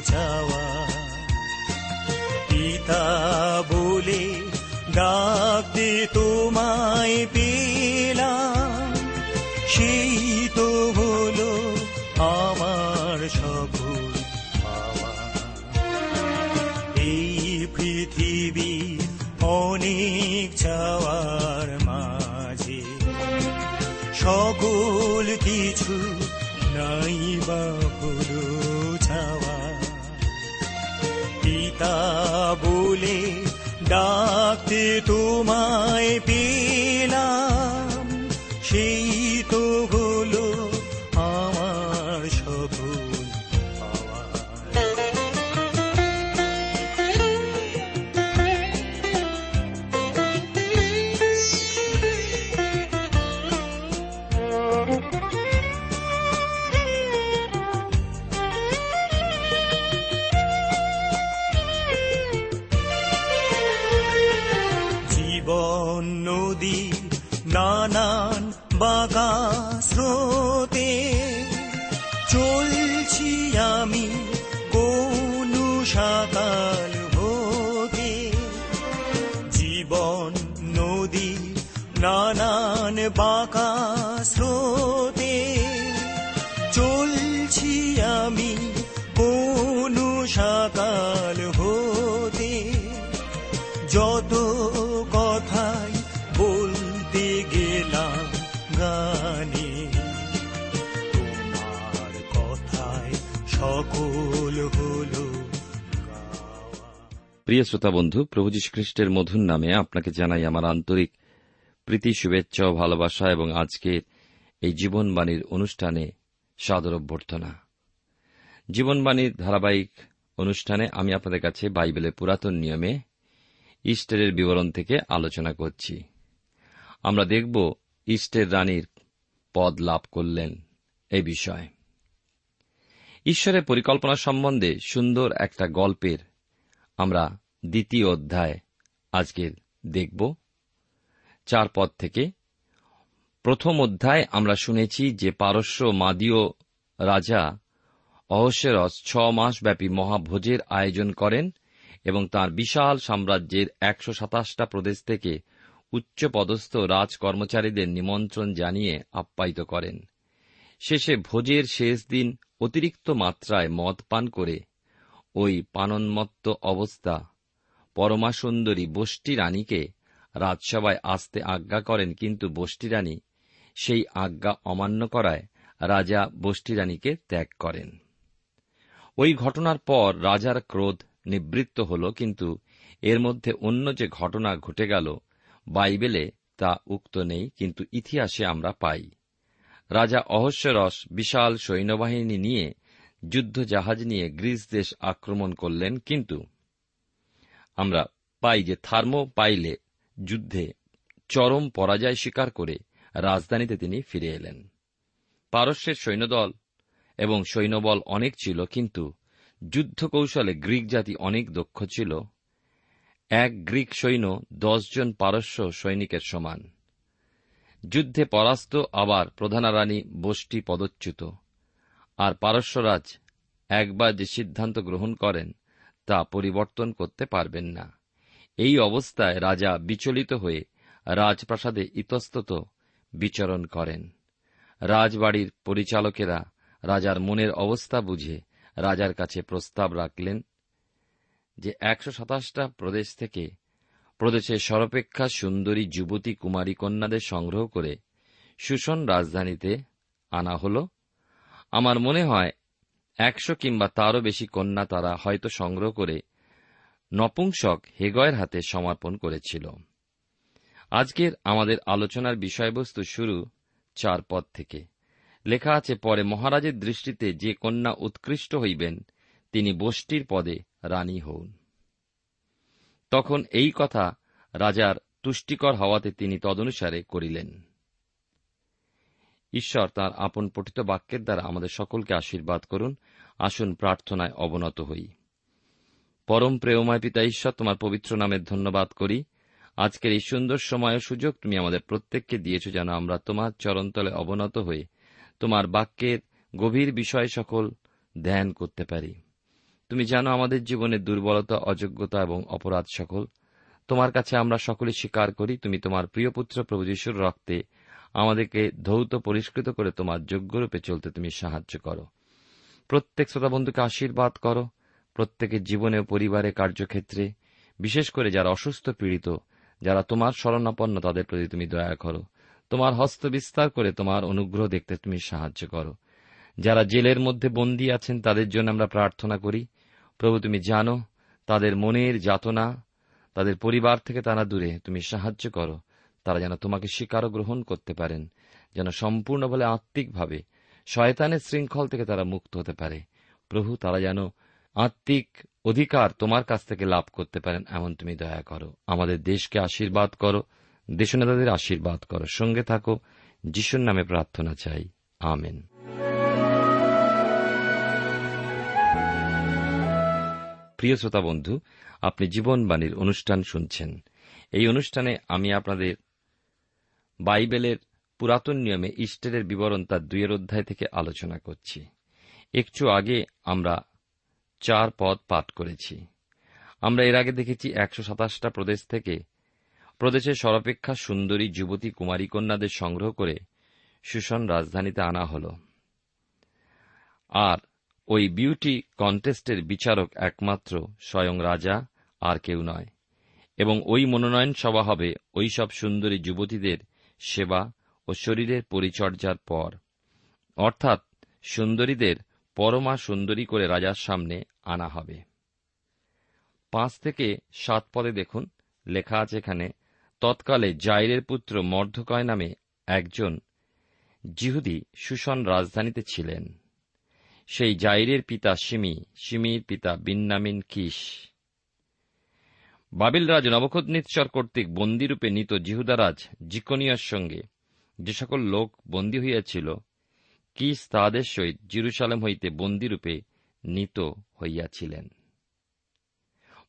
চাওয়া। পিতা বলে ডাকতে তোমায় পেলাম সেই তো হলো আমার বলে ডাকতে তোমায় প্রিয় শ্রোতা বন্ধু, প্রভু খ্রিস্টের মধুর নামে আপনাকে জানাই আমার আন্তরিক প্রীতি, শুভেচ্ছা ও ভালোবাসা এবং আজকের এই জীবনবাণীর অনুষ্ঠানে সাদর অভ্যর্থনা। জীবনবাণীর ধারাবাহিক অনুষ্ঠানে আমি আপনাদের কাছে বাইবেলের পুরাতন নিয়মে ইস্টারের বিবরণ থেকে আলোচনা করছি। আমরা দেখব ইস্টের রানীর পদ লাভ করলেন এই বিষয়। ঈশ্বরের পরিকল্পনা সম্বন্ধে সুন্দর একটা গল্পের আমরা দ্বিতীয় অধ্যায় আজকে দেখব। চার পদ থেকে প্রথম অধ্যায় আমরা শুনেছি যে পারস্য মাদীয় রাজা অহস্যরস ছ মাস ব্যাপী মহাভোজের আয়োজন করেন এবং তার বিশাল সাম্রাজ্যের একশো সাতাশটা প্রদেশ থেকে উচ্চপদস্থ রাজ কর্মচারীদের নিমন্ত্রণ জানিয়ে আপ্যায়িত করেন। শেষে ভোজের শেষ দিন অতিরিক্ত মাত্রায় মদ পান করে ওই পানন্মত্ত অবস্থা পরমাসুন্দরী বষ্টি রানীকে রাজসভায় আসতে আজ্ঞা করেন, কিন্তু বষ্টি রানী সেই আজ্ঞা অমান্য করায় রাজা বষ্টি রানীকে ত্যাগ করেন। ওই ঘটনার পর রাজার ক্রোধ নিবৃত্ত হল, কিন্তু এর মধ্যে অন্য যে ঘটনা ঘটে গেল, বাইবেলে তা উক্ত নেই, কিন্তু ইতিহাসে আমরা পাই। রাজা অহস্যরস বিশাল সৈন্যবাহিনী নিয়ে যুদ্ধ জাহাজ নিয়ে গ্রিস দেশ আক্রমণ করলেন, কিন্তু আমরা পাই যে থার্মো পাইলে যুদ্ধে চরম পরাজয় স্বীকার করে রাজধানীতে তিনি ফিরে এলেন। পারস্যের সৈন্যদল এবং সৈন্যবল অনেক ছিল, কিন্তু যুদ্ধ কৌশলে গ্রিক জাতি অনেক দক্ষ ছিল। এক গ্রিক সৈন্য দশজন পারস্য সৈনিকের সমান। যুদ্ধে পরাস্ত আবার প্রধানারানী বষ্টি পদচ্যুত। আর পারস্যরাজ একবার যে সিদ্ধান্ত গ্রহণ করেন তা পরিবর্তন করতে পারবেন না। এই অবস্থায় রাজা বিচলিত হয়ে রাজপ্রাসাদে ইতস্তত বিচরণ করেন। রাজবাড়ির পরিচালকেরা রাজার মনের অবস্থা বুঝে রাজার কাছে প্রস্তাব রাখলেন যে একশো সাতাশটা প্রদেশ থেকে প্রদেশের সর্বাপেক্ষা সুন্দরী যুবতী কুমারী কন্যাদের সংগ্রহ করে সুষণ রাজধানীতে আনা হল। আমার মনে হয় একশো কিংবা তারও বেশি কন্যা তারা হয়তো সংগ্রহ করে নপুংসক হেগয়ের হাতে সমর্পণ করেছিল। আজকের আমাদের আলোচনার বিষয়বস্তু শুরু চার পদ থেকে। লেখা আছে, পরে মহারাজের দৃষ্টিতে যে কন্যা উৎকৃষ্ট হইবেন, তিনি বষ্টির পদে রানী হউন। তখন এই কথা রাজার তুষ্টিকর হওয়াতে তিনি তদনুসারে করিলেন। ঈশ্বর তাঁর আপন পঠিত বাক্যের দ্বারা আমাদের সকলকে আশীর্বাদ করুন। আসুন প্রার্থনায় অবনত হই। পরম প্রেমময় পিতা ঈশ্বর, তোমার পবিত্র নামের ধন্যবাদ করি। আজকের এই সুন্দর সময় ও সুযোগ তুমি আমাদের প্রত্যেককে দিয়েছ যেন আমরা তোমার চরণতলে অবনত হয়ে তোমার বাক্যের গভীর বিষয় সকল ধ্যান করতে পারি। তুমি জানো আমাদের জীবনের দুর্বলতা, অযোগ্যতা এবং অপরাধ সকল। তোমার কাছে আমরা সকলে স্বীকার করি, তুমি তোমার প্রিয় পুত্র প্রভু যিশুর রক্তে আমাদেরকে ধৌত পরিষ্কৃত করে তোমার যোগ্যরূপে চলতে তুমি সাহায্য করো। প্রত্যেক শ্রোতা বন্ধুকে আশীর্বাদ করো। প্রত্যেকের জীবনে পরিবারে কার্যক্ষেত্রে, বিশেষ করে যারা অসুস্থ পীড়িত, যারা তোমার শরণাপন্ন, তাদের প্রতি তুমি দয়া করো। তোমার হস্ত বিস্তার করে তোমার অনুগ্রহ দেখতে তুমি সাহায্য করো। যারা জেলের মধ্যে বন্দী আছেন, তাদের জন্য আমরা প্রার্থনা করি। প্রভু, তুমি জানো, তাদের মনের যাতনা, তাদের পরিবার থেকে তারা দূরে, তুমি সাহায্য করো। তারা যেন তোমাকে স্বীকার ও গ্রহণ করতে পারেন, যেন সম্পূর্ণ বলে আত্মিকভাবে শয়তানের শৃঙ্খল থেকে তারা মুক্ত হতে পারে। প্রভু, তারা যেন আত্মিক অধিকার তোমার কাছ থেকে লাভ করতে পারেন, এমন তুমি দয়া করো। আমাদের দেশকে আশীর্বাদ করো, দেশনেতাদের আশীর্বাদ করো। সঙ্গে থাকো, যিশুর নামে প্রার্থনা চাই। আমেন। প্রিয় শ্রোতা বন্ধু, আপনি জীবনবাণীর অনুষ্ঠান শুনছেন। এই অনুষ্ঠানে আমি আপনাদের বাইবেলের পুরাতন নিয়মে ইস্টারের বিবরণ তার দুইয়ের অধ্যায় থেকে আলোচনা করছি। একটু আগে আমরা চার পদ পাঠ করেছি। আমরা এর আগে দেখেছি একশো সাতাশটা প্রদেশ থেকে প্রদেশের সর্বাপেক্ষা সুন্দরী যুবতী কুমারী কন্যাদের সংগ্রহ করে সুষণ রাজধানীতে আনা হল। আর ওই বিউটি কন্টেস্টের বিচারক একমাত্র স্বয়ং রাজা, আর কেউ নয়। এবং ওই মনোনয়ন সভা হবে ওই সব সুন্দরী যুবতীদের সেবা ও শরীরের পরিচর্যার পর। অর্থাৎ সুন্দরীদের পরমা সুন্দরী করে রাজার সামনে আনা হবে। পাঁচ থেকে সাত পদে দেখুন, লেখা আছে এখানে, তৎকালে জাইরের পুত্র মর্ধকয় নামে একজন জিহুদি সুষণ রাজধানীতে ছিলেন। সেই জাইরের পিতা সিমি, সিমির পিতা বিন্নামিন কিস বাবিল রাজ নবখোদনিৎসর কর্তৃক বন্দিরূপে নিত জিহুদারাজ জিকোনিয়ার সঙ্গে। যে সকল লোক বন্দী হইয়াছিল, কিস তাহাদের সহিত জিরুসালেম হইতে বন্দিরূপে নিত হইয়াছিলেন।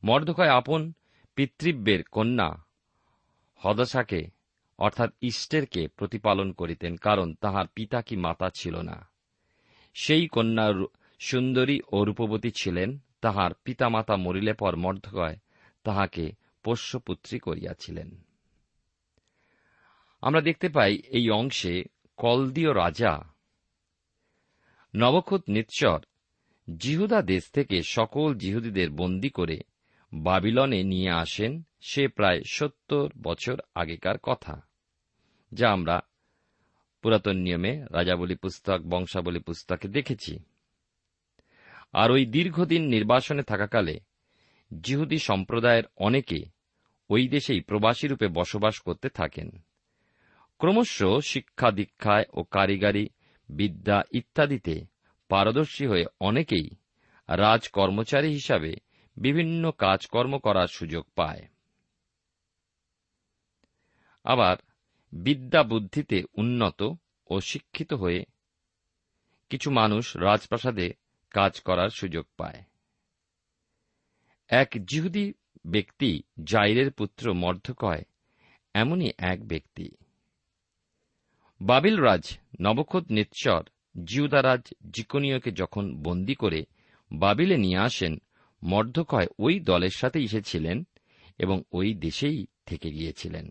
মর্দকয় আপন পিতৃব্যের কন্যা হদশাকে, অর্থাৎ ইষ্টেরকে প্রতিপালন করিতেন, কারণ তাহার পিতা কি মাতা ছিল না। সেই কন্যা সুন্দরী ও রূপবতী ছিলেন, তাহার পিতামাতা মরিলে পর মর্ধকয় তাহাকে পোষ্যপুত্রী করিয়াছিলেন। আমরা দেখতে পাই এই অংশে কলদীয় রাজা নবখুত নিৎসর জিহুদা দেশ থেকে সকল জিহুদীদের বন্দী করে বাবিলনে নিয়ে আসেন সে প্রায় সত্তর বছর আগেকার কথা, যা আমরা পুরাতন নিয়মে রাজাবলী পুস্তক, বংশাবলী পুস্তকে দেখেছি। আর ওই দীর্ঘদিন নির্বাসনে থাকাকালে জিহুদি সম্প্রদায়ের অনেকে ওই দেশেই প্রবাসী রূপে বসবাস করতে থাকেন। ক্রমশ শিক্ষা দীক্ষায় ও কারিগরি, বিদ্যা ইত্যাদিতে পারদর্শী হয়ে অনেকেই রাজ কর্মচারী হিসাবে বিভিন্ন কাজকর্ম করার সুযোগ পায়। আবার বিদ্যা বুদ্ধিতে উন্নত ও শিক্ষিত হয়ে কিছু মানুষ রাজপ্রাসাদে কাজ করার সুযোগ পায়। এক জিহুদি ব্যক্তি জাইরের পুত্র মর্ধকয় এমনই এক ব্যক্তি। বাবিল রাজ নবখোদ নিৎসর জিউদারাজ জিকোনীয়কে যখন বন্দী করে বাবিলে নিয়ে আসেন মর্ধকয় ওই দলের সাথে এসেছিলেন এবং ওই দেশেই থেকে গিয়েছিলেন।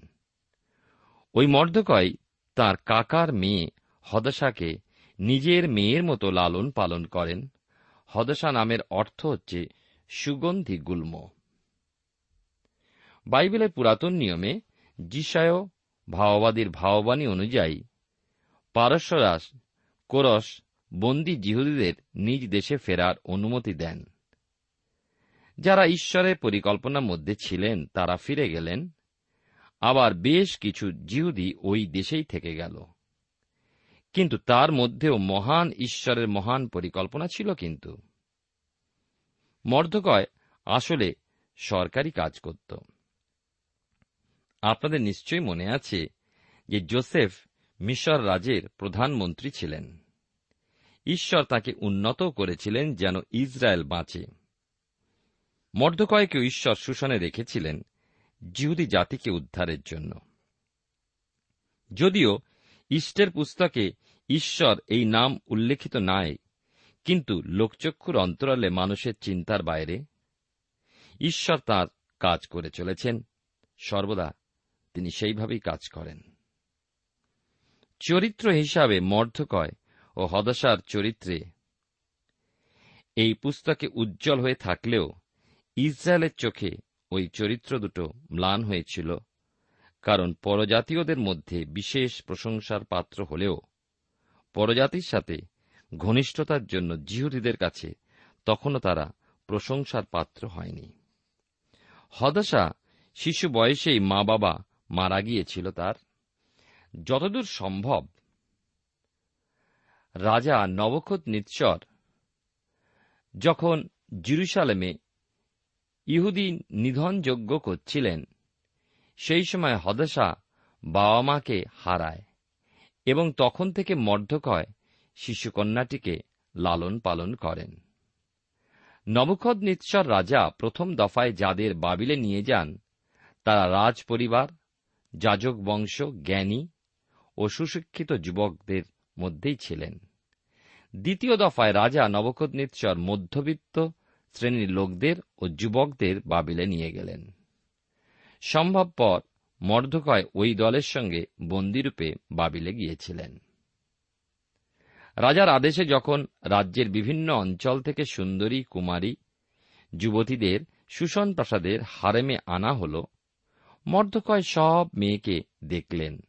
ওই মর্ধকয় তার কাকার মেয়ে হদশাকে নিজের মেয়ের মতো লালন পালন করেন। হদশা নামের অর্থ হচ্ছে সুগন্ধি গুল্ম। বাইবেলের পুরাতন নিয়মে জিসায় ভাওবাদীর ভাওবাণী অনুযায়ী পারস্যরাস কোরস, বন্দী জিহুদীদের নিজ দেশে ফেরার অনুমতি দেন। যারা ঈশ্বরের পরিকল্পনার মধ্যে ছিলেন, তারা ফিরে গেলেন। আবার বেশ কিছু জিহুদি ওই দেশেই থেকে গেল। কিন্তু তার মধ্যেও মহান ঈশ্বরের মহান পরিকল্পনা ছিল কিন্তু। মর্ধকয় আসলে সরকারি কাজ করত। আপনাদের নিশ্চয়ই মনে আছে যে জোসেফ মিশর রাজের প্রধানমন্ত্রী ছিলেন। ঈশ্বর তাকে উন্নত করেছিলেন যেন ইসরায়েল বাঁচে। মর্ধকয়কেও ঈশ্বর শোষণে রেখেছিলেন জিহুদি জাতিকে উদ্ধারের জন্য। যদিও ইষ্টের পুস্তকে ঈশ্বর এই নাম উল্লেখিত নাই কিন্তু লোকচক্ষুর অন্তরালে মানুষের চিন্তার বাইরে ঈশ্বর তার কাজ করে চলেছেন। সর্বদা তিনি সেইভাবেই কাজ করেন। চরিত্র হিসাবে মর্ধকয় ও হদশার চরিত্রে এই পুস্তকে উজ্জ্বল হয়ে থাকলেও ইসরায়েলের চোখে ওই চরিত্র দুটো ম্লান হয়েছিল, কারণ পরজাতীয়দের মধ্যে বিশেষ প্রশংসার পাত্র হলেও পরজাতির সাথে ঘনিষ্ঠতার জন্য জিহুদীদের কাছে তখনও তারা প্রশংসার পাত্র হয়নি। হদশা শিশু বয়সেই মা বাবা মারা গিয়েছিল তার। যতদূর সম্ভব রাজা নবখত নিৎসর যখন জিরুসালেমে ইহুদি নিধনযোগ্য করছিলেন, সেই সময় হদশা বাবা মাকে হারায় এবং তখন থেকে মর্ধকয় শিশুকন্যাটিকে লালন পালন করেন। নবখদ নিৎসর রাজা প্রথম দফায় যাদের বাবিলে নিয়ে যান, তারা রাজ পরিবার, যাজক বংশ, জ্ঞানী ও সুশিক্ষিত যুবকদের মধ্যেই ছিলেন। দ্বিতীয় দফায় রাজা নবখদ নিৎসর মধ্যবিত্ত শ্রেণির লোকদের ও যুবকদের বাবিলে নিয়ে গেলেন। সম্ভবপর মর্ধকয় ওই দলের সঙ্গে বন্দিরূপে বাবিলে গিয়েছিলেন। রাজার আদেশে যখন রাজ্যের বিভিন্ন অঞ্চল থেকে সুন্দরী, কুমারী, যুবতীদের সুষণ প্রাসাদের হারেমে আনা হল মর্ধকয় সব মেয়েকে দেখলেন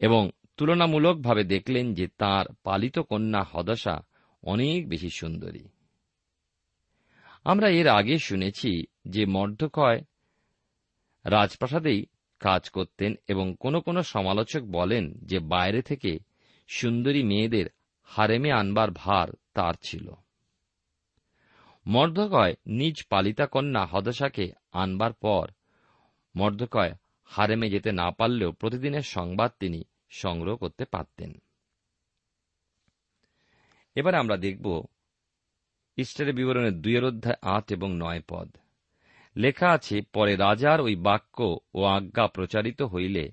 এবং তুলনামূলকভাবে দেখলেন যে তার পালিত কন্যা হদশা অনেক বেশি সুন্দরী। আমরা এর আগে শুনেছি যে মর্ধকয় রাজপ্রাসাদেই কাজ করতেন এবং কোন কোন সমালোচক বলেন যে বাইরে থেকে সুন্দরী মেয়েদের হারেমে আনবার ভার তার ছিল। মর্ধকয় নিজ পালিতা কন্যা হদশাকে আনবার পর মর্ধকয় হারেমে যেতে না পারলেও প্রতিদিনের সংবাদ তিনি সংগ্রহ করতে পারতেন। এবার আমরা দেখব ইস্টারের বিবরণের দুইয়ের অধ্যায় আট এবং নয় পদ। লেখা আছে, পরে রাজার ওই বাক্য ও আজ্ঞা প্রচারিত হইলে,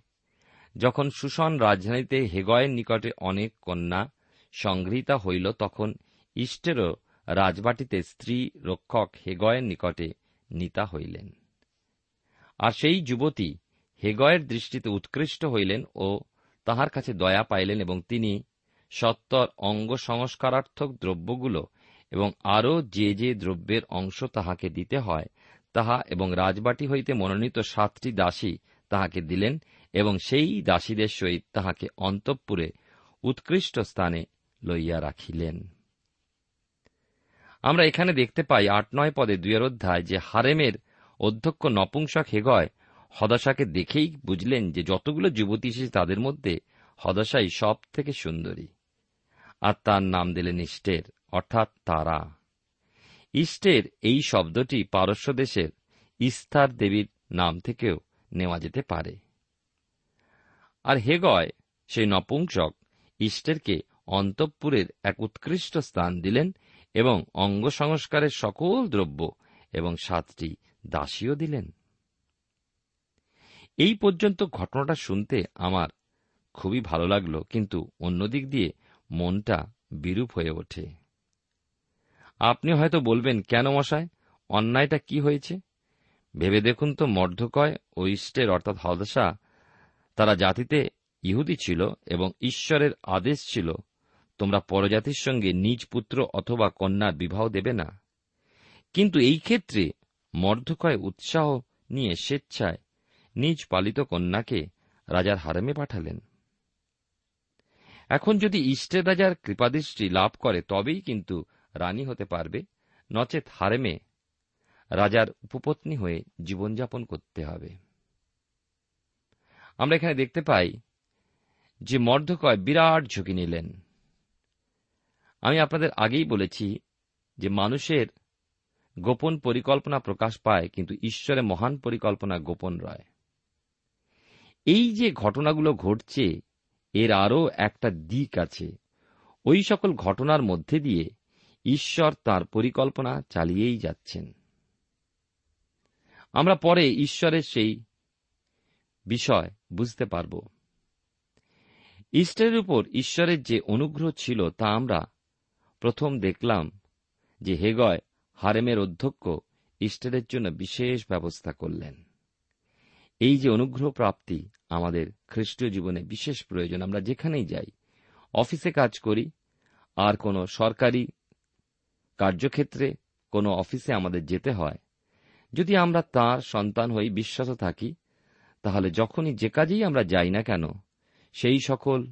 যখন সুষণ রাজধানীতে হেগয়ের নিকটে অনেক কন্যা সংগৃহীতা হইল তখন ইষ্টেরও রাজবাটিতে স্ত্রী রক্ষক হেগয়ের নিকটে নিতা হইলেন। আর সেই যুবতী হেগয়ের দৃষ্টিতে উৎকৃষ্ট হইলেন ও তাহার কাছে দয়া পাইলেন এবং তিনি সত্তর অঙ্গ সংস্কারার্থক দ্রব্যগুলো এবং আরও যে যে দ্রব্যের অংশ তাহাকে দিতে হয়, তাহা এবং রাজবাটি হইতে মনোনীত সাতটি দাসী তাহাকে দিলেন এবং সেই দাসীদের সহিত তাহাকে অন্তঃপুরে উৎকৃষ্ট স্থানে লইয়া রাখিলেন। আমরা এখানে দেখতে পাই আট নয় পদে দুয়ের অধ্যায় যে হারেমের অধ্যক্ষ নপুংসক হেগয় হদাশাকে দেখেই বুঝলেন যে যতগুলো যুবতী এসেছে তাদের মধ্যে হদাশাই সব থেকে সুন্দরী। আর তার নাম দিলেন ইষ্টের, অর্থাৎ তারা। ইষ্টের এই শব্দটি পারস্য দেশের ইস্তার দেবীর নাম থেকেও নেওয়া যেতে পারে। আর হেগয়, সেই নপুংসক, ইষ্টেরকে অন্তঃপুরের এক উৎকৃষ্ট স্থান দিলেন এবং অঙ্গ সংস্কারের সকল দ্রব্য এবং সাতটি দাসীও দিলেন। এই পর্যন্ত ঘটনাটা শুনতে আমার খুবই ভালো লাগল, কিন্তু অন্যদিক দিয়ে মনটা বিরূপ হয়ে ওঠে। আপনি হয়তো বলবেন, কেন মশায়? অন্যায়টা কি হয়েছে? ভেবে দেখুন তো, মর্ধকয় ও ইষ্টের অর্থাৎ হদশা তারা জাতিতে ইহুদি ছিল এবং ঈশ্বরের আদেশ ছিল তোমরা পরজাতির সঙ্গে নিজ পুত্র অথবা কন্যার বিবাহ দেবে না। কিন্তু এই ক্ষেত্রে মর্ধকয় উৎসাহ নিয়ে স্বেচ্ছায় নিজ পালিত কন্যাকে রাজার হারেমে পাঠালেন। এখন যদি ইষ্টের রাজার কৃপাদৃষ্টি লাভ করে, তবেই কিন্তু রানী হতে পারবে। নচেত হারেমে রাজার উপপত্নী হয়ে জীবনযাপন করতে হবে। আমরা এখানে দেখতে পাই যে মর্ধকয় বিরাট ঝুঁকি নিলেন। আমি আপনাদের আগেই বলেছি যে মানুষের গোপন পরিকল্পনা প্রকাশ পায়, কিন্তু ঈশ্বরের মহান পরিকল্পনা গোপন রয়। এই যে ঘটনাগুলো ঘটছে, এর আরও একটা দিক আছে। ওই সকল ঘটনার মধ্যে দিয়ে ঈশ্বর তার পরিকল্পনা চালিয়েই যাচ্ছেন। আমরা পরে ঈশ্বরের সেই বিষয় বুঝতে পারব। ইস্টের উপর ঈশ্বরের যে অনুগ্রহ ছিল তা আমরা প্রথম দেখলাম যে হেগয় হারেমের অধ্যক্ষ ইস্টারের জন্য বিশেষ ব্যবস্থা করলেন। এই যে অনুগ্রহ প্রাপ্তি আমাদের খ্রিস্টীয় জীবনে বিশেষ প্রয়োজন, আমরা যেখানেই যাই, অফিসে কাজ করি, আর কোনো সরকারি কার্যক্ষেত্রে কোনো অফিসে আমাদের যেতে হয়, যদি আমরা তার সন্তান হয়ে বিশ্বাস থাকি, তাহলে যখনই যে কাজেই আমরা যাই না কেন, সেই সকল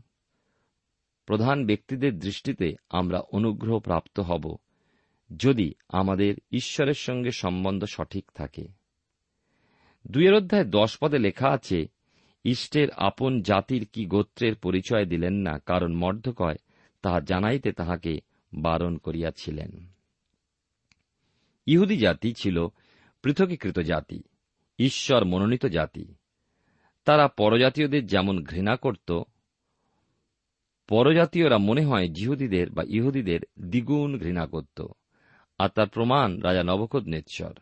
প্রধান ব্যক্তিদের দৃষ্টিতে আমরা অনুগ্রহ প্রাপ্ত হব যদি আমাদের ঈশ্বরের সঙ্গে সম্বন্ধ সঠিক থাকে। দুয়ের অধ্যায় দশ পদে লেখা আছে, ইষ্টের আপন জাতির কি গোত্রের পরিচয় দিলেন না, কারণ মর্ধকয় তাহা জানাইতে তাহাকে বারণ করিয়াছিলেন। ইহুদি জাতি ছিল পৃথকীকৃত জাতি, ঈশ্বর মনোনীত জাতি। তারা পরজাতীয়দের যেমন ঘৃণা করত পরজাতীয়রা মনে হয় জিহুদীদের বা ইহুদিদের দ্বিগুণ ঘৃণা করত, আর তার প্রমাণ রাজা নবকোদ নেৎসর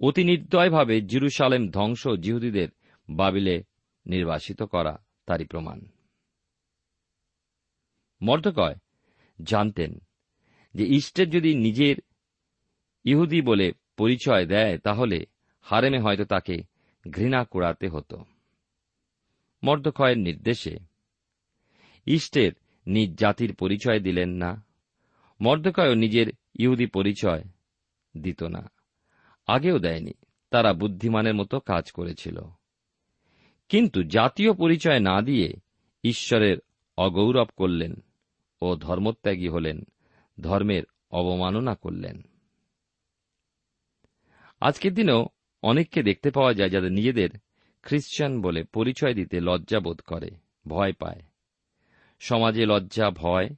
অতি নির্দয়ভাবে জিরুসালেম ধ্বংস জিহুদীদের বাবিলে নির্বাসিত করা তারই প্রমাণ। মর্দকয়, জানতেন যে ইস্টের যদি নিজের ইহুদি বলে পরিচয় দেয়, তাহলে হারেমে হয়তো তাকে ঘৃণা কুড়াতে হতো। মর্দকয়ের নির্দেশে ইষ্টের নিজ জাতির পরিচয় দিলেন না। মর্দকয়ও নিজের ইহুদি পরিচয় দিত না। আগেও দেয়নি, তারা বুদ্ধিমানের মতো কাজ করেছিল। কিন্তু জাতীয় পরিচয় না দিয়ে ঈশ্বরের অগৌরব করলেন ও ধর্মত্যাগী হলেন, ধর্মের অবমাননা করলেন। আজকের দিনেও অনেককে দেখতে পাওয়া যায় যাদের নিজেদের খ্রিস্টান বলে পরিচয় দিতে লজ্জা বোধ করে, ভয় পায়। সমাজে লজ্জা, ভয়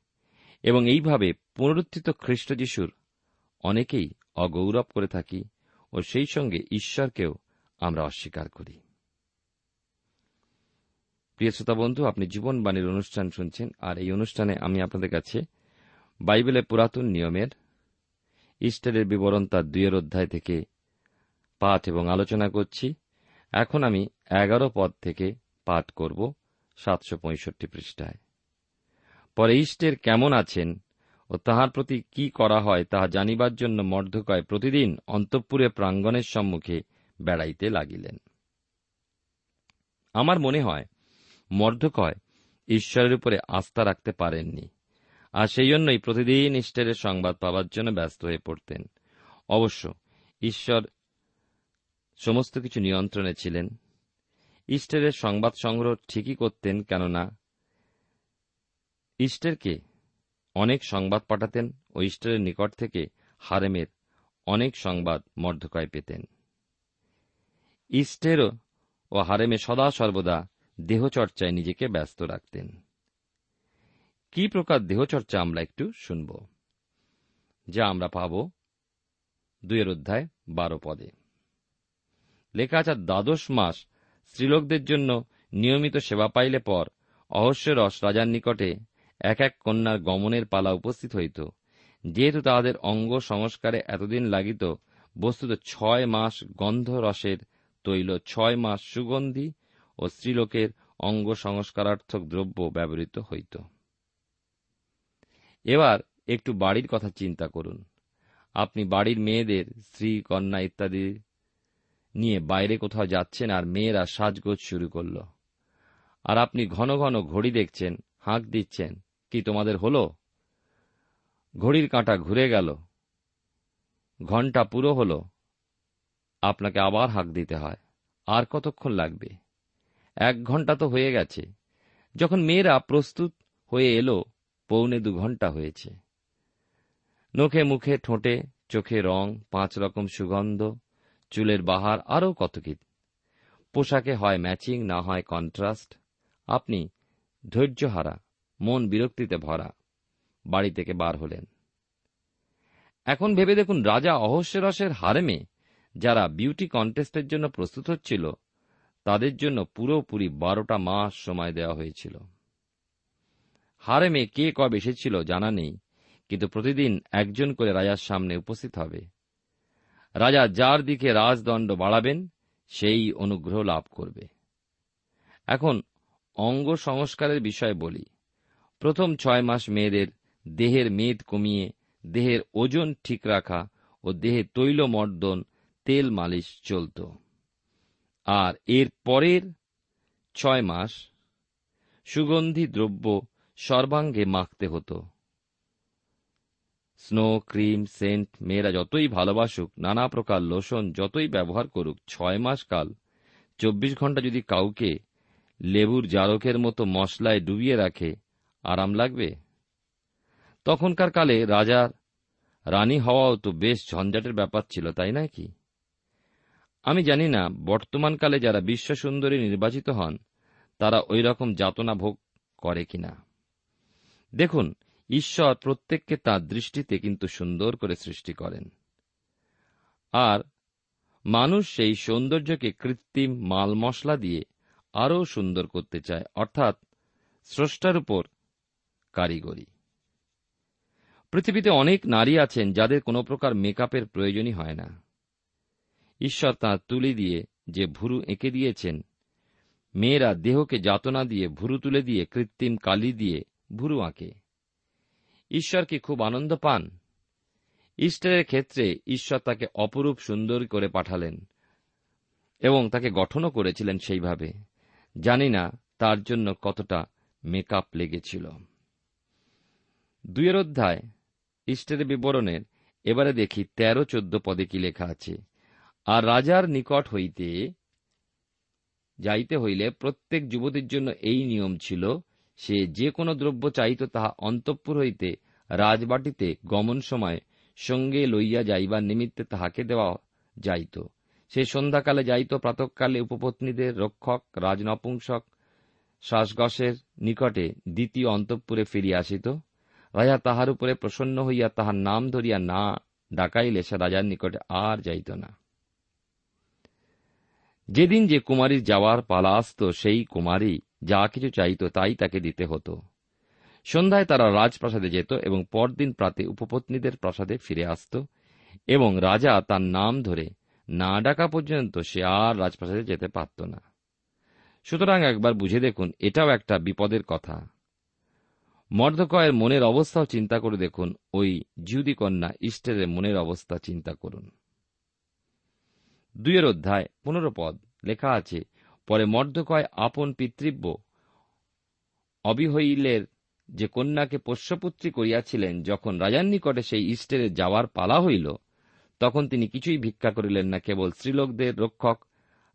এবং এইভাবে পুনরুত্থিত খ্রিস্ট যিশুর অনেকেই অগৌরব করে থাকি ও সেই সঙ্গে ঈশ্বরকেও আমরা অস্বীকার করি। প্রিয় শ্রোতা বন্ধু, আপনি জীবনবাণীর অনুষ্ঠান শুনছেন আর এই অনুষ্ঠানে আমি আপনাদের কাছে বাইবেলের পুরাতন নিয়মের, ইস্টারের বিবরণ তার দুইয়ের অধ্যায় থেকে পাঠ এবং আলোচনা করছি। এখন আমি এগারো পদ থেকে পাঠ করব সাতশো পঁয়ষট্টি পৃষ্ঠায়। পরে ইষ্টের কেমন আছেন ও তাহার প্রতি কি করা হয় তাহা জানিবার জন্য মর্ধকয় প্রতিদিন অন্তঃপুরে প্রাঙ্গণের সম্মুখে বেড়াইতে লাগিলেন। আমার মনে হয় মর্ধকয় ঈশ্বরের উপরে আস্থা রাখতে পারেননি। আর সেই জন্যই প্রতিদিন ইষ্টের সংবাদ পাবার জন্য ব্যস্ত হয়ে পড়তেন। অবশ্য ঈশ্বর সমস্ত কিছু নিয়ন্ত্রণে ছিলেন। ইস্টারের সংবাদ সংগ্রহ ঠিকই করতেন কেননা ইস্টারকে অনেক সংবাদ পাঠাতেন ও ইস্টারের নিকট থেকে হারেমের অনেক সংবাদ মর্ধকায় পেতেন। ইষ্টের ও হারেমে সদা সর্বদা দেহচর্চায় নিজেকে ব্যস্ত রাখতেন। কি প্রকার দেহচর্চা আমরা একটু শুনব, যা আমরা পাব দুয়ের অধ্যায় বারো পদে। লেখা আছে, দ্বাদশ মাস স্ত্রীলোকদের জন্য নিয়মিত সেবা পাইলে পর অহস্যরস রাজার নিকটে এক এক কন্যার গমনের পালা উপস্থিত হইত। যেহেতু তাহাদের অঙ্গ সংস্কারে এতদিন লাগিত, বস্তুত ছয় মাস গন্ধরসের তৈল, ছয় মাস সুগন্ধি ও স্ত্রীলোকের অঙ্গ সংস্কারার্থক দ্রব্য ব্যবহৃত হইত। এবার একটু বাড়ির কথা চিন্তা করুন। আপনি বাড়ির মেয়েদের, স্ত্রী, কন্যা ইত্যাদি নিয়ে বাইরে কোথাও যাচ্ছেন আর মেয়েরা সাজগোজ শুরু করল। আর আপনি ঘন ঘন ঘড়ি দেখছেন, হাঁক দিচ্ছেন কি তোমাদের হলো? ঘড়ির কাঁটা ঘুরে গেল। ঘণ্টা পুরো হল। আপনাকে আবার হাঁক দিতে হয়। আর কতক্ষণ লাগবে? এক ঘণ্টা তো হয়ে গেছে। যখন মেয়েরা প্রস্তুত হয়ে এলো, পৌনে দু ঘণ্টা হয়েছে। নখে মুখে ঠোঁটে, চোখে রং, পাঁচ রকম সুগন্ধ, চুলের বাহার, আরও কত কি। পোশাকে হয় ম্যাচিং, না হয় কন্ট্রাস্ট। আপনি ধৈর্যহারা। মন বিরক্তিতে ভরা। বাড়ি থেকে বার হলেন। এখন ভেবে দেখুন, রাজা অহস্যরসের হারেমে যারা বিউটি কন্টেস্টের জন্য প্রস্তুত হচ্ছিল, তাদের জন্য পুরোপুরি বারোটা মাস সময় দেওয়া হয়েছিল। হারেমে কে কবে এসেছিল জানা নেই, কিন্তু প্রতিদিন একজন করে রাজার সামনে উপস্থিত হবে। রাজা যার দিকে রাজদণ্ড বাড়াবেন, সেই অনুগ্রহ লাভ করবে। এখন অঙ্গ সংস্কারের বিষয়ে বলি। প্রথম ছয় মাস মেয়েদের দেহের মেদ কমিয়ে দেহের ওজন ঠিক রাখা ও দেহে তৈল মর্দন তেল মালিশ চলত। আর এর পরের ছয় মাস সুগন্ধি দ্রব্য সর্বাঙ্গে মাখতে হতো। স্নো, ক্রিম, সেন্ট, মেয়েরা যতই ভালোবাসুক, নানা প্রকার লোশন যতই ব্যবহার করুক, ছয় মাস কাল চব্বিশ ঘণ্টা যদি কাউকে লেবুর জারকের মতো মশলায় ডুবিয়ে রাখে আরাম লাগবে? তখনকার কালে রাজার রানী হওয়াও তো বেশ ঝঞ্ঝাটের ব্যাপার ছিল, তাই নয় কি? আমি জানি না বর্তমানকালে যারা বিশ্ব সুন্দরী নির্বাচিত হন, তারা ওই রকম যাতনা ভোগ করে কিনা। দেখুন, ঈশ্বর প্রত্যেককে তাঁর দৃষ্টিতে কিন্তু সুন্দর করে সৃষ্টি করেন। আর মানুষ সেই সৌন্দর্যকে কৃত্রিম মাল মশলা দিয়ে আরও সুন্দর করতে চায়, অর্থাৎ স্রষ্টার উপর কারিগরি। পৃথিবীতে অনেক নারী আছেন যাদের কোনো প্রকার মেকআপের প্রয়োজনই হয় না। ঈশ্বর তাঁর তুলি দিয়ে যে ভুরু এঁকে দিয়েছেন, মেয়েরা দেহকে যাতনা দিয়ে ভুরু তুলে দিয়ে কৃত্রিম কালি দিয়ে ভুরু আঁকে। ঈশ্বর কি খুব আনন্দ পান? ইস্টারের ক্ষেত্রে ঈশ্বর তাকে অপরূপ সুন্দর করে পাঠালেন এবং তাকে গঠনও করেছিলেন সেইভাবে। জানি না তার জন্য কতটা মেকআপ লেগেছিল। দুয়ের অধ্যায় ইস্টারের বিবরণের, এবারে দেখি তেরো, চোদ্দ পদে কি লেখা আছে। আর রাজার নিকট হইতে, যাইতে হইলে প্রত্যেক যুবতীর জন্য এই নিয়ম ছিল, সে যে কোনো দ্রব্য চাইত তাহা অন্তঃপুর হইতে রাজবাটিতে গমন সময় সঙ্গে লইয়া যাইবার নিমিত্তে তাহাকে দেওয়া যাইত। সে সন্ধ্যাকালে যাইত, প্রাতকালে উপপত্নীদের রক্ষক, রাজনপুংসক, শ্বাসগসের নিকটে দ্বিতীয় অন্তঃপুরে ফিরিয়া আসিত। রাজা তাহার উপরে প্রসন্ন হইয়া তাহার নাম ধরিয়া না ডাকাইলে সে রাজার নিকটে আর যাইত না। যেদিন যে কুমারীর যাওয়ার পালা আসত, সেই কুমারী যা কিছু চাইত তাই তাকে দিতে হতো। সন্ধ্যায় তারা রাজপ্রাসাদে যেত এবং পরদিন প্রাতে উপপত্নীদের প্রাসাদে ফিরে আসত এবং রাজা তার নাম ধরে না ডাকা পর্যন্ত সে আর রাজপ্রাসাদে যেতে পারত না। সুতরাং একবার বুঝে দেখুন, এটাও একটা বিপদের কথা। মর্দকয়ের মনের অবস্থাও চিন্তা করে দেখুন। ওই জিউদি কন্যা ইস্টের মনের অবস্থা চিন্তা করুন। দুইয়ের অধ্যায়, পনেরো পদ, লেখা আছে, পরে মর্দকয় আপন পিতৃব্য অবিহইলের যে কন্যাকে পোষ্যপুত্রী করিয়াছিলেন, যখন রাজার নিকটে সেই ইস্টেরে যাওয়ার পালা হইল, তখন তিনি কিছুই ভিক্ষা করিলেন না, কেবল স্ত্রীলোকদের রক্ষক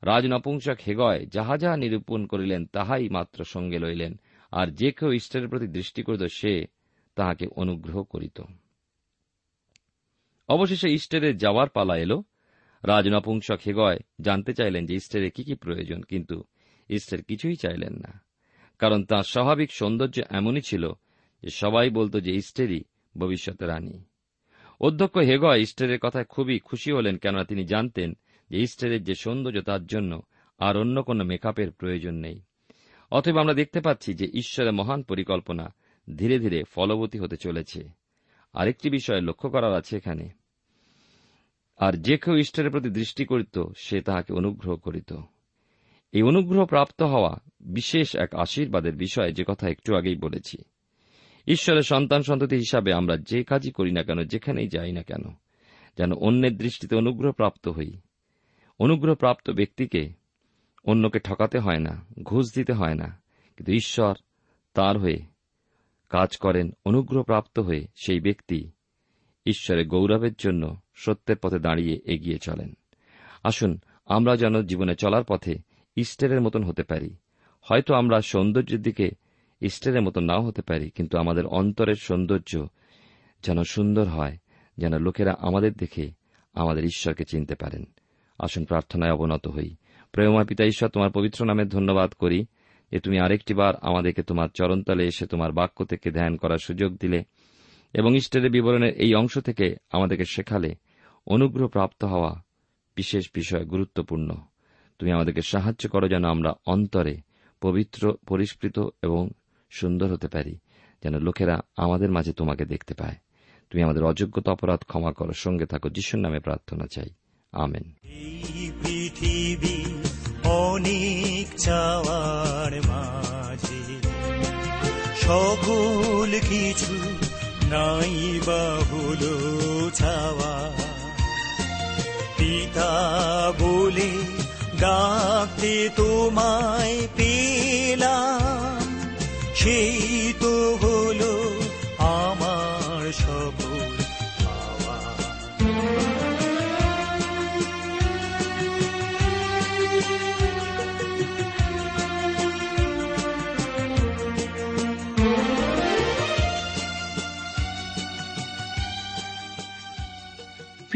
রাজনপুংসক হেগয় যাহা যাহা নিরূপণ করিলেন, তাহাই মাত্র সঙ্গে লইলেন। আর যে কেউ ইষ্টের প্রতি দৃষ্টি করিত, সে তাহাকে অনুগ্রহ করিত। অবশেষে ইষ্টেরে যাওয়ার পালা এল। রাজ নপুংসক হেগয় জানতে চাইলেন যে ইস্টারের কি কি প্রয়োজন, কিন্তু ইস্টার কিছুই চাইলেন না। কারণ তার স্বাভাবিক সৌন্দর্য এমনই ছিল যে সবাই বলতো যে ইস্টেরই ভবিষ্যতে রানী। অধ্যক্ষ হেগয় ইস্টারের কথায় খুবই খুশি হলেন, কেননা তিনি জানতেন যে ইস্টারের যে সৌন্দর্য তার জন্য আর অন্য কোনো মেকআপের প্রয়োজন নেই। অতএব আমরা দেখতে পাচ্ছি যে ঈশ্বরের মহান পরিকল্পনা ধীরে ধীরে ফলবতী হতে চলেছে। আরেকটি বিষয় লক্ষ্য করার আছে এখানে। আর যে কেউ ঈশ্বরের প্রতি দৃষ্টি করিত, সে তাহাকে অনুগ্রহ করিত। এই অনুগ্রহ প্রাপ্ত হওয়া বিশেষ এক আশীর্বাদের বিষয়, যে কথা একটু আগেই বলেছি। ঈশ্বরের সন্তান সন্ততি হিসাবে আমরা যে কাজই করি না কেন, যেখানেই যাই না কেন, যেন অন্যের দৃষ্টিতে অনুগ্রহ প্রাপ্ত হই। অনুগ্রহ প্রাপ্ত ব্যক্তিকে অন্যকে ঠকাতে হয় না, ঘুষ দিতে হয় না। কিন্তু ঈশ্বর তার হয়ে কাজ করেন অনুগ্রহ প্রাপ্ত হয়ে সেই ব্যক্তি ঈশ্বরের গৌরবের জন্য সত্যের পথে দাঁড়িয়ে এগিয়ে চলেন। আসুন, আমরা যেন জীবনে চলার পথে ইস্টারের মতন হতে পারি। হয়তো আমরা সৌন্দর্যের দিকে ইস্টারের মতন নাও হতে পারি, কিন্তু আমাদের অন্তরের সৌন্দর্য যেন সুন্দর হয়, যেন লোকেরা আমাদের দেখে আমাদের ঈশ্বরকে চিনতে পারেন। আসুন, প্রার্থনায় অবনত হই। প্রেমময় পিতা ঈশ্বর, তোমার পবিত্র নামে ধন্যবাদ করি যে তুমি আরেকটি বার আমাদেরকে তোমার চরণতলে এসে তোমার বাক্য থেকে ধ্যান করার সুযোগ দিলে এবং ইষ্টের বিবরণের এই অংশ থেকে আমাদেরকে শেখালে অনুগ্রহ প্রাপ্ত হওয়া বিশেষ বিষয় গুরুত্বপূর্ণ। তুমি আমাদেরকে সাহায্য করো যেন আমরা অন্তরে পবিত্র, পরিষ্কৃত এবং সুন্দর হতে পারি, যেন লোকেরা আমাদের মাঝে তোমাকে দেখতে পায়। তুমি আমাদের অযোগ্যতা, অপরাধ ক্ষমা করো। সঙ্গে থাকো, যিশুর নামে প্রার্থনা চাই। আমেন। পৃথিবী অনেক চাওয়ার মাঝে। সকল কিছু নাই বাহুল ছাওয়া। পিতা বলে ডাকতে তোমায় পেলাম, সেই তো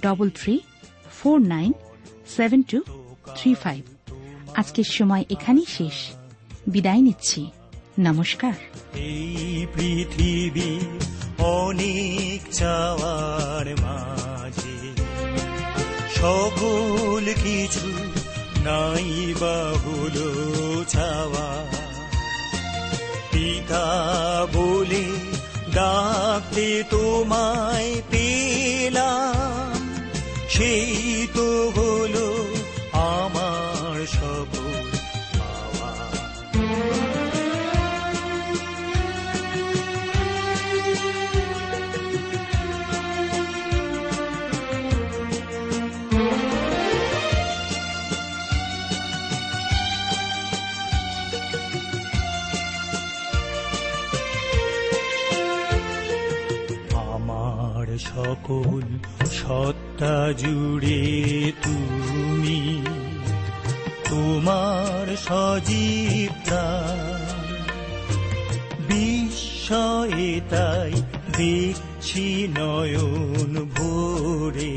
double three four nine seven two three five আজকের সময় এখানেই শেষ। বিদায় নিচ্ছি। নমস্কার। এই পৃথিবী অনেক চাওয়ার মাঝে। সকল কিছু নাই বাহুল ছাওয়া। পিতা বলে ডাকতে তোমায় পেলাম। সেই তো হলো আমার সফল পাওয়া সকল গোটা জুড়ে তুমি তোমার সজীব বিস্ময়ে তাই দেখছি নয়ন ভোরে।